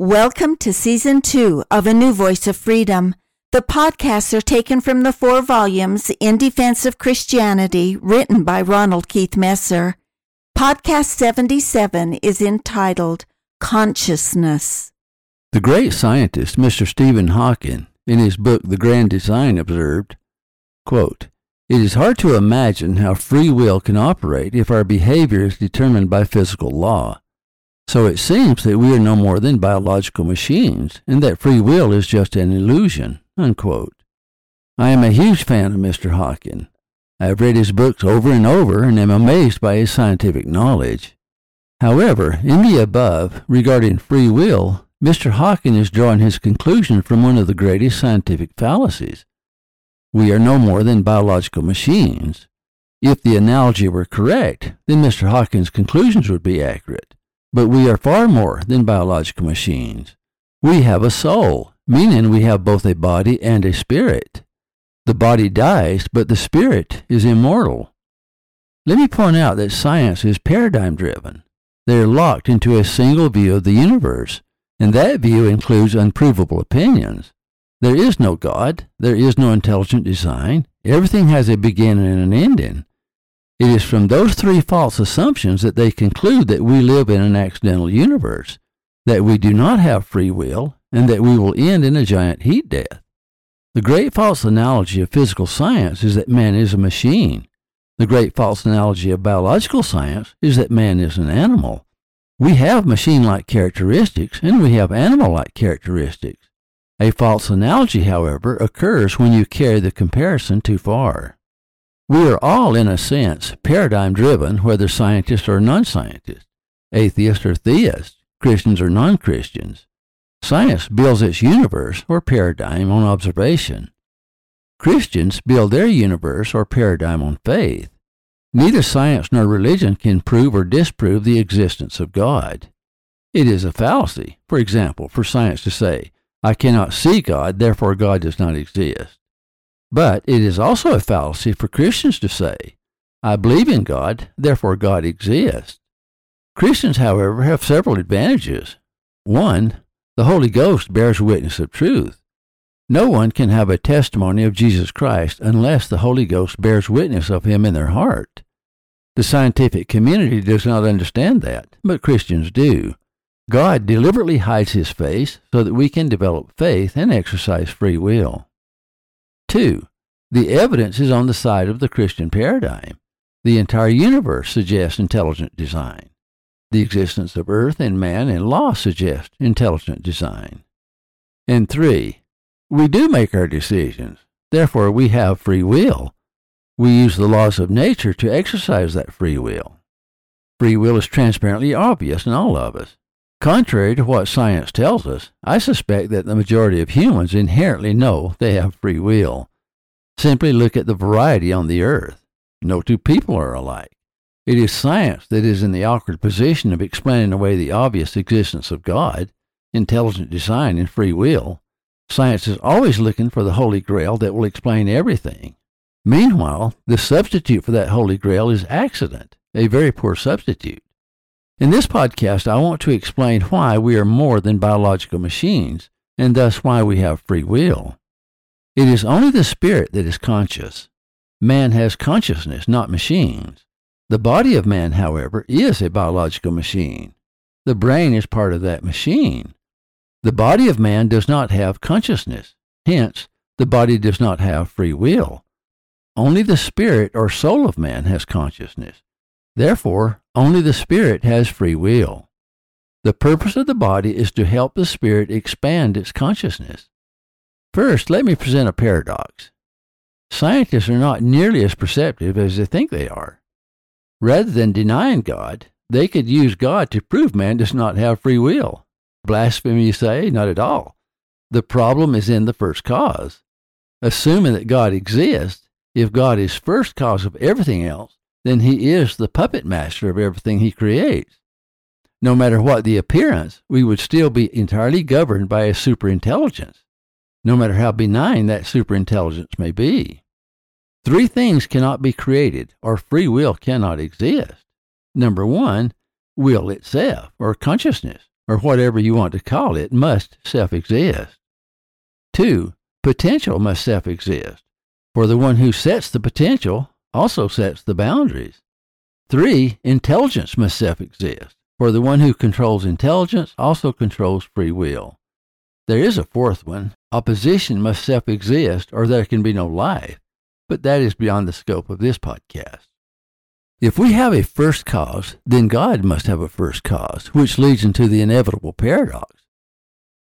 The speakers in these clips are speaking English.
Welcome to season two of A New Voice of Freedom. The podcasts are taken from the four volumes In Defense of Christianity, written by Ronald Keith Messer. Podcast 77 is entitled Consciousness. The great scientist, Mr. Stephen Hawking, in his book The Grand Design, observed, quote, It is hard to imagine how free will can operate if our behavior is determined by physical law. So it seems that we are no more than biological machines, and that free will is just an illusion. Unquote. I am a huge fan of Mr. Hawking. I have read his books over and over and am amazed by his scientific knowledge. However, in the above, regarding free will, Mr. Hawking is drawing his conclusion from one of the greatest scientific fallacies. We are no more than biological machines. If the analogy were correct, then Mr. Hawking's conclusions would be accurate. But we are far more than biological machines. We have a soul, meaning we have both a body and a spirit. The body dies, but the spirit is immortal. Let me point out that science is paradigm driven. They are locked into a single view of the universe, and that view includes unprovable opinions. There is no God, there is no intelligent design, everything has a beginning and an ending. It is from those three false assumptions that they conclude that we live in an accidental universe, that we do not have free will, and that we will end in a giant heat death. The great false analogy of physical science is that man is a machine. The great false analogy of biological science is that man is an animal. We have machine like characteristics and we have animal like characteristics. A false analogy, however, occurs when you carry the comparison too far. We are all, in a sense, paradigm driven, whether scientists or non scientists, atheists or theists, Christians or non Christians. Science builds its universe or paradigm on observation. Christians build their universe or paradigm on faith. Neither science nor religion can prove or disprove the existence of God. It is a fallacy, for example, for science to say, I cannot see God, therefore God does not exist. But it is also a fallacy for Christians to say, I believe in God, therefore God exists. Christians, however, have several advantages. One, the Holy Ghost bears witness of truth. No one can have a testimony of Jesus Christ unless the Holy Ghost bears witness of him in their heart. The scientific community does not understand that, but Christians do. God deliberately hides his face so that we can develop faith and exercise free will. Two, the evidence is on the side of the Christian paradigm. The entire universe suggests intelligent design. The existence of earth and man and law suggest intelligent design. And three, we do make our decisions. Therefore, we have free will. We use the laws of nature to exercise that free will. Free will is transparently obvious in all of us. Contrary to what science tells us, I suspect that the majority of humans inherently know they have free will. Simply look at the variety on the earth. No two people are alike. It is science that is in the awkward position of explaining away the obvious existence of God, intelligent design, and free will. Science is always looking for the Holy Grail that will explain everything. Meanwhile, the substitute for that Holy Grail is accident, a very poor substitute. In this podcast, I want to explain why we are more than biological machines, and thus why we have free will. It is only the spirit that is conscious. Man has consciousness, not machines. The body of man, however, is a biological machine. The brain is part of that machine. The body of man does not have consciousness. Hence, the body does not have free will. Only the spirit or soul of man has consciousness. Therefore, only the spirit has free will. The purpose of the body is to help the spirit expand its consciousness. First, let me present a paradox. Scientists are not nearly as perceptive as they think they are. Rather than denying God, they could use God to prove man does not have free will. Blasphemy, you say? Not at all. The problem is in the first cause. Assuming that God exists, if God is first cause of everything else, then he is the puppet master of everything he creates. No matter what the appearance, we would still be entirely governed by a superintelligence, no matter how benign that superintelligence may be. Three things cannot be created, or free will cannot exist. Number one, will itself, or consciousness. or whatever you want to call it, must self exist. Two, potential must self exist, for the one who sets the potential also sets the boundaries. Three, intelligence must self exist, for the one who controls intelligence also controls free will. There is a fourth one opposition must self exist, or there can be no life, but that is beyond the scope of this podcast. If we have a first cause, then God must have a first cause, which leads into the inevitable paradox.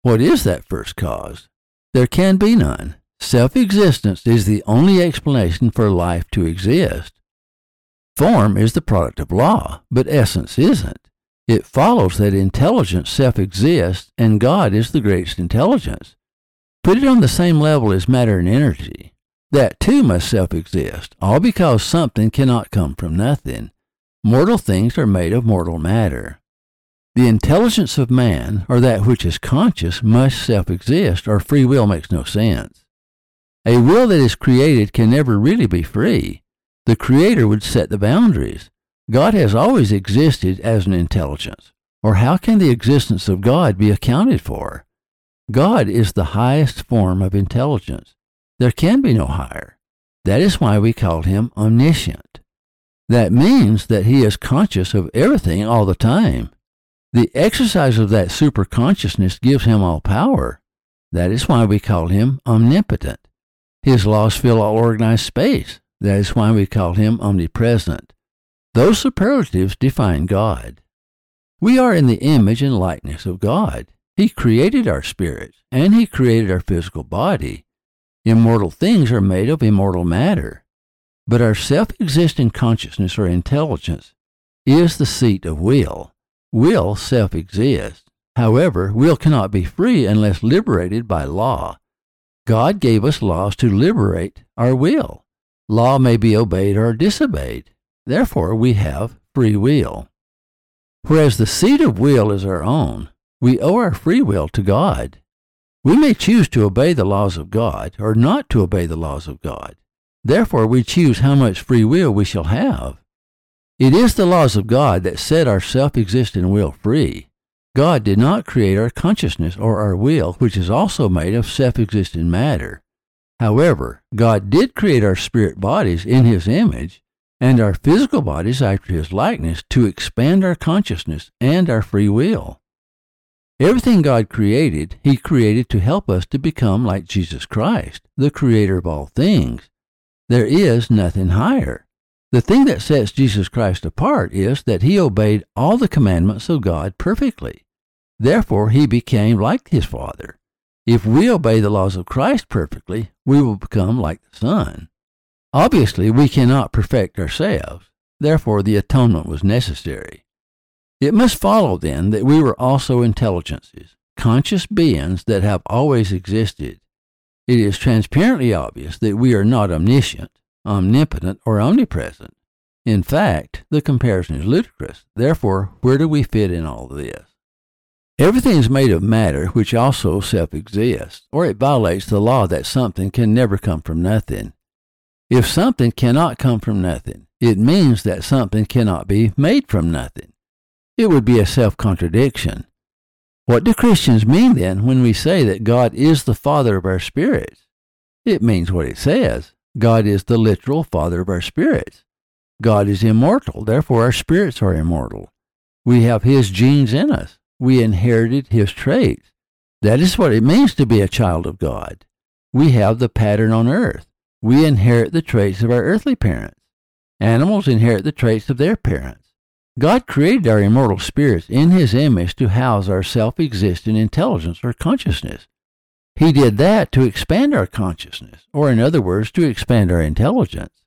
What is that first cause? There can be none. Self existence is the only explanation for life to exist. Form is the product of law, but essence isn't. It follows that intelligence self exists and God is the greatest intelligence. Put it on the same level as matter and energy. That too must self exist, all because something cannot come from nothing. Mortal things are made of mortal matter. The intelligence of man, or that which is conscious, must self exist, or free will makes no sense. A will that is created can never really be free. The Creator would set the boundaries. God has always existed as an intelligence, or how can the existence of God be accounted for? God is the highest form of intelligence. There can be no higher. That is why we call him omniscient. That means that he is conscious of everything all the time. The exercise of that superconsciousness gives him all power. That is why we call him omnipotent. His laws fill all organized space. That is why we call him omnipresent. Those superlatives define God. We are in the image and likeness of God. He created our spirits, and He created our physical body. Immortal things are made of immortal matter. But our self existing consciousness or intelligence is the seat of will. Will self exists. However, will cannot be free unless liberated by law. God gave us laws to liberate our will. Law may be obeyed or disobeyed. Therefore, we have free will. Whereas the seat of will is our own, we owe our free will to God. We may choose to obey the laws of God or not to obey the laws of God. Therefore, we choose how much free will we shall have. It is the laws of God that set our self existent will free. God did not create our consciousness or our will, which is also made of self existent matter. However, God did create our spirit bodies in His image and our physical bodies after His likeness to expand our consciousness and our free will. Everything God created, He created to help us to become like Jesus Christ, the Creator of all things. There is nothing higher. The thing that sets Jesus Christ apart is that He obeyed all the commandments of God perfectly. Therefore, He became like His Father. If we obey the laws of Christ perfectly, we will become like the Son. Obviously, we cannot perfect ourselves. Therefore, the atonement was necessary. It must follow, then, that we were also intelligences, conscious beings that have always existed. It is transparently obvious that we are not omniscient, omnipotent, or omnipresent. In fact, the comparison is ludicrous. Therefore, where do we fit in all this? Everything is made of matter, which also self exists, or it violates the law that something can never come from nothing. If something cannot come from nothing, it means that something cannot be made from nothing. It would be a self contradiction. What do Christians mean then when we say that God is the Father of our spirits? It means what it says. God is the literal Father of our spirits. God is immortal, therefore our spirits are immortal. We have His genes in us. We inherited His traits. That is what it means to be a child of God. We have the pattern on earth. We inherit the traits of our earthly parents. Animals inherit the traits of their parents. God created our immortal spirits in His image to house our self existent intelligence or consciousness. He did that to expand our consciousness, or in other words, to expand our intelligence.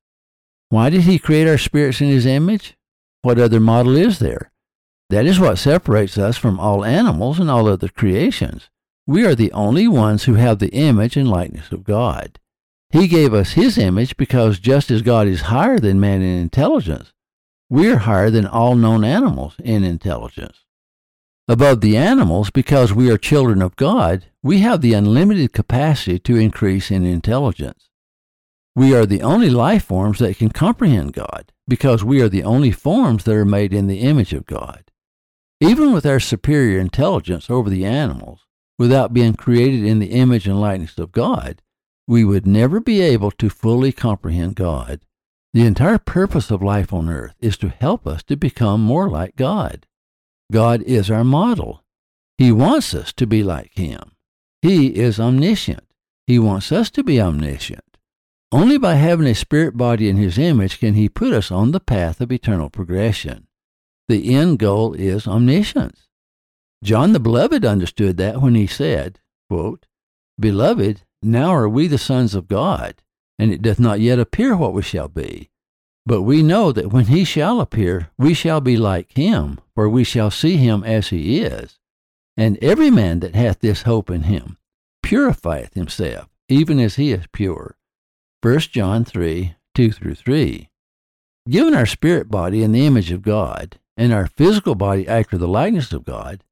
Why did He create our spirits in His image? What other model is there? That is what separates us from all animals and all other creations. We are the only ones who have the image and likeness of God. He gave us His image because just as God is higher than man in intelligence, we're higher than all known animals in intelligence. Above the animals, because we are children of God, we have the unlimited capacity to increase in intelligence. We are the only life forms that can comprehend God, because we are the only forms that are made in the image of God. Even with our superior intelligence over the animals, without being created in the image and likeness of God, we would never be able to fully comprehend God. The entire purpose of life on earth is to help us to become more like God. God is our model. He wants us to be like Him. He is omniscient. He wants us to be omniscient. Only by having a spirit body in His image can He put us on the path of eternal progression. The end goal is omniscience. John the Beloved understood that when he said, quote, Beloved, now are we the sons of God, and it doth not yet appear what we shall be. But we know that when he shall appear, we shall be like him, for we shall see him as he is. And every man that hath this hope in him purifieth himself, even as he is pure. 1 John 3 2 through 3. Given our spirit body in the image of God, and our physical body after the likeness of God,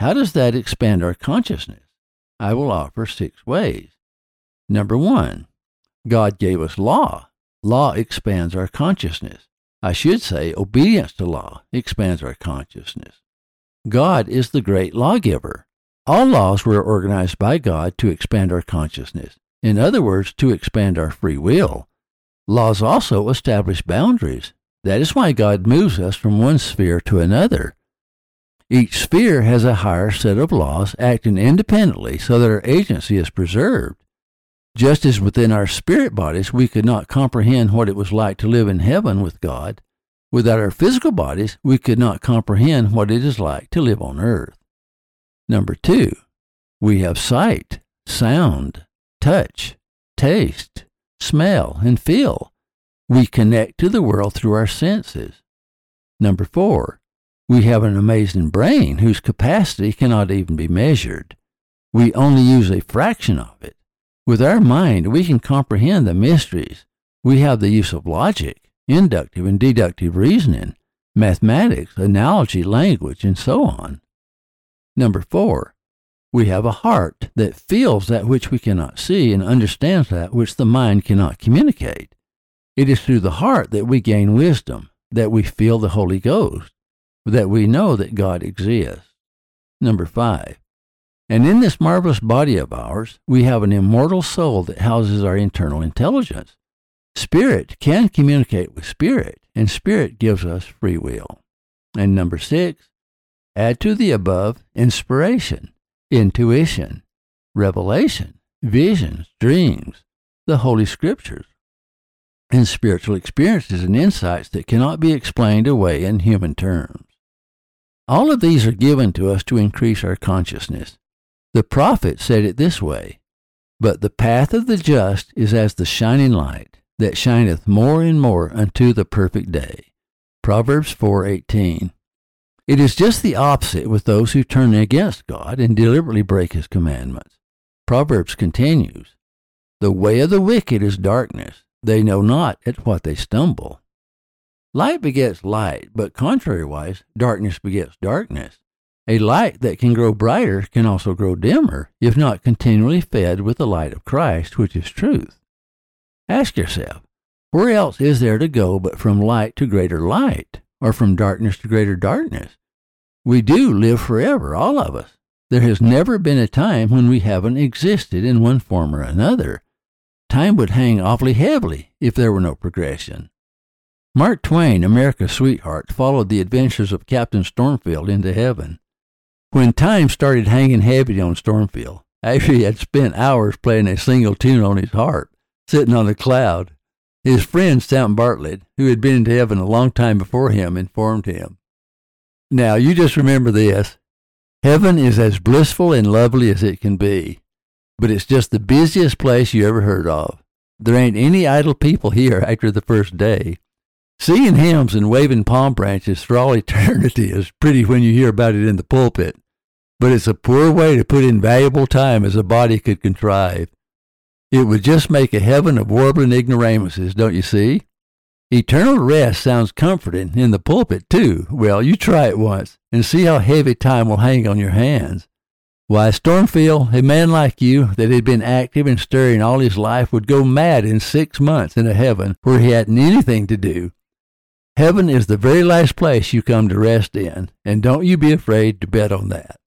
how does that expand our consciousness? I will offer six ways. Number one, God gave us law. Law expands our consciousness. I should say, obedience to law expands our consciousness. God is the great lawgiver. All laws were organized by God to expand our consciousness. In other words, to expand our free will. Laws also establish boundaries. That is why God moves us from one sphere to another. Each sphere has a higher set of laws acting independently so that our agency is preserved. Just as within our spirit bodies we could not comprehend what it was like to live in heaven with God, without our physical bodies we could not comprehend what it is like to live on earth. Number two, we have sight, sound, touch, taste, smell, and feel. We connect to the world through our senses. Number four, we have an amazing brain whose capacity cannot even be measured. We only use a fraction of it. With our mind, we can comprehend the mysteries. We have the use of logic, inductive and deductive reasoning, mathematics, analogy, language, and so on. Number four, we have a heart that feels that which we cannot see and understands that which the mind cannot communicate. It is through the heart that we gain wisdom, that we feel the Holy Ghost, that we know that God exists. Number five, and in this marvelous body of ours, we have an immortal soul that houses our internal intelligence. Spirit can communicate with spirit, and spirit gives us free will. And number six, add to the above inspiration intuition, revelation, visions, dreams, the Holy Scriptures, and spiritual experiences and insights that cannot be explained away in human terms. All of these are given to us to increase our consciousness. The prophet said it this way But the path of the just is as the shining light that shineth more and more unto the perfect day. Proverbs 4:18. It is just the opposite with those who turn against God and deliberately break his commandments. Proverbs continues, The way of the wicked is darkness, they know not at what they stumble. Light begets light, but contrariwise, darkness begets darkness. A light that can grow brighter can also grow dimmer if not continually fed with the light of Christ, which is truth. Ask yourself, where else is there to go but from light to greater light? or from darkness to greater darkness. We do live forever, all of us. There has never been a time when we haven't existed in one form or another. Time would hang awfully heavily if there were no progression. Mark Twain, America's sweetheart, followed the adventures of Captain Stormfield into heaven. When time started hanging heavy on Stormfield, after he had spent hours playing a single tune on his harp, sitting on a cloud, his friend Sam Bartlett, who had been to heaven a long time before him, informed him. Now, you just remember this. Heaven is as blissful and lovely as it can be, but it's just the busiest place you ever heard of. There ain't any idle people here after the first day. Singing hymns and waving palm branches for all eternity is pretty when you hear about it in the pulpit, but it's a poor way to put in valuable time as a body could contrive. It would just make a heaven of warbling ignoramuses, don't you see? Eternal rest sounds comforting in the pulpit, too. Well, you try it once and see how heavy time will hang on your hands. Why, Stormfield, a man like you that had been active and stirring all his life would go mad in six months in a heaven where he hadn't anything to do. Heaven is the very last place you come to rest in, and don't you be afraid to bet on that.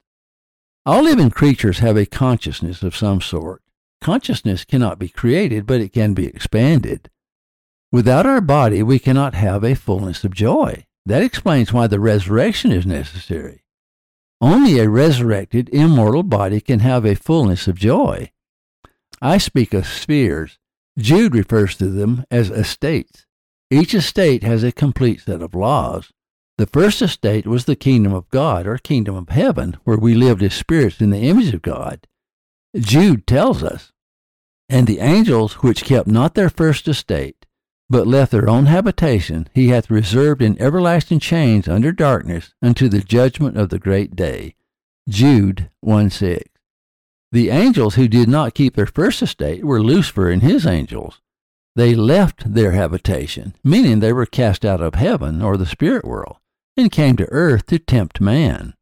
All living creatures have a consciousness of some sort. Consciousness cannot be created, but it can be expanded. Without our body, we cannot have a fullness of joy. That explains why the resurrection is necessary. Only a resurrected, immortal body can have a fullness of joy. I speak of spheres. Jude refers to them as estates. Each estate has a complete set of laws. The first estate was the kingdom of God, or kingdom of heaven, where we lived as spirits in the image of God. Jude tells us, And the angels which kept not their first estate, but left their own habitation, he hath reserved in everlasting chains under darkness unto the judgment of the great day. Jude 1 6. The angels who did not keep their first estate were Lucifer and his angels. They left their habitation, meaning they were cast out of heaven or the spirit world, and came to earth to tempt man.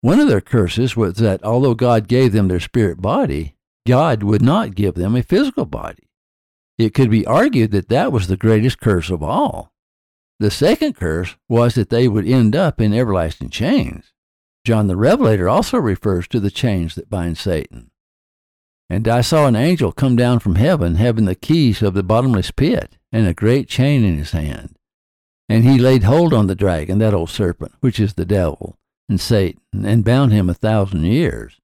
One of their curses was that although God gave them their spirit body, God would not give them a physical body. It could be argued that that was the greatest curse of all. The second curse was that they would end up in everlasting chains. John the Revelator also refers to the chains that bind Satan. And I saw an angel come down from heaven, having the keys of the bottomless pit, and a great chain in his hand. And he laid hold on the dragon, that old serpent, which is the devil, and Satan, and bound him a thousand years,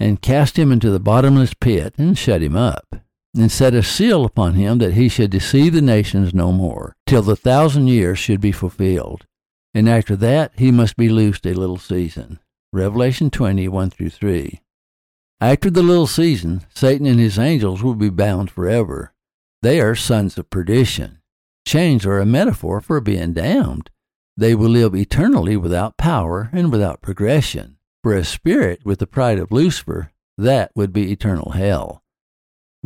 and cast him into the bottomless pit, and shut him up, and set a seal upon him that he should deceive the nations no more, till the thousand years should be fulfilled. And after that he must be loosed a little season. Revelation 20, 1 through 3. After the little season, Satan and his angels will be bound forever. They are sons of perdition. Chains are a metaphor for being damned. They will live eternally without power and without progression. For a spirit with the pride of Lucifer, that would be eternal hell.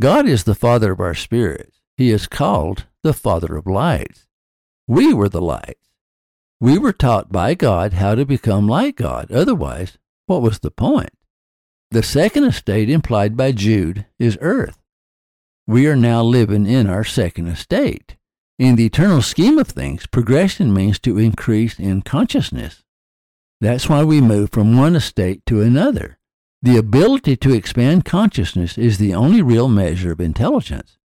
God is the Father of our spirits. He is called the Father of lights. We were the lights. We were taught by God how to become like God. Otherwise, what was the point? The second estate implied by Jude is earth. We are now living in our second estate. In the eternal scheme of things, progression means to increase in consciousness. That's why we move from one estate to another. The ability to expand consciousness is the only real measure of intelligence.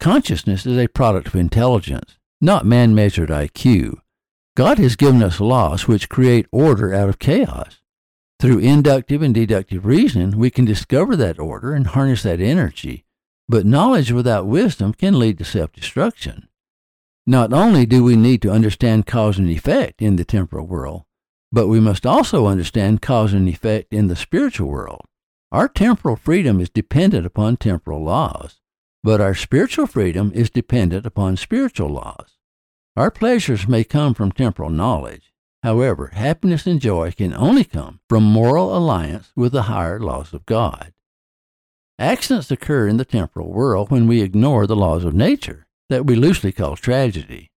Consciousness is a product of intelligence, not man measured IQ. God has given us laws which create order out of chaos. Through inductive and deductive reasoning, we can discover that order and harness that energy, but knowledge without wisdom can lead to self destruction. Not only do we need to understand cause and effect in the temporal world, but we must also understand cause and effect in the spiritual world. Our temporal freedom is dependent upon temporal laws, but our spiritual freedom is dependent upon spiritual laws. Our pleasures may come from temporal knowledge, However, happiness and joy can only come from moral alliance with the higher laws of God. Accidents occur in the temporal world when we ignore the laws of nature, that we loosely call tragedy.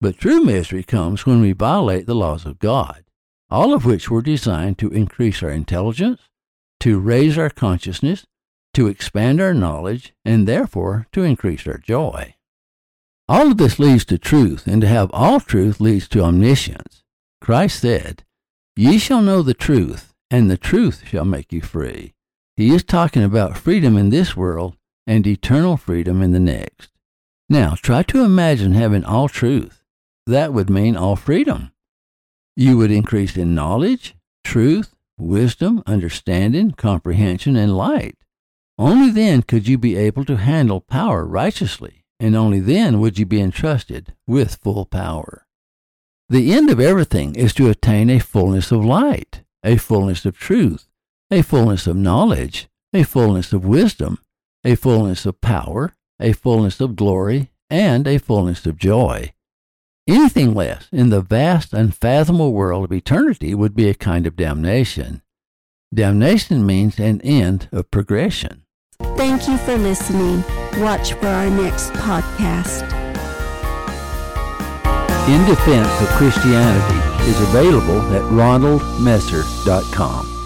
But true misery comes when we violate the laws of God, all of which were designed to increase our intelligence, to raise our consciousness, to expand our knowledge, and therefore to increase our joy. All of this leads to truth, and to have all truth leads to omniscience. Christ said, Ye shall know the truth, and the truth shall make you free. He is talking about freedom in this world and eternal freedom in the next. Now, try to imagine having all truth. That would mean all freedom. You would increase in knowledge, truth, wisdom, understanding, comprehension, and light. Only then could you be able to handle power righteously, and only then would you be entrusted with full power. The end of everything is to attain a fullness of light, a fullness of truth, a fullness of knowledge, a fullness of wisdom, a fullness of power, a fullness of glory, and a fullness of joy. Anything less in the vast, unfathomable world of eternity would be a kind of damnation. Damnation means an end of progression. Thank you for listening. Watch for our next podcast. In Defense of Christianity is available at ronaldmesser.com.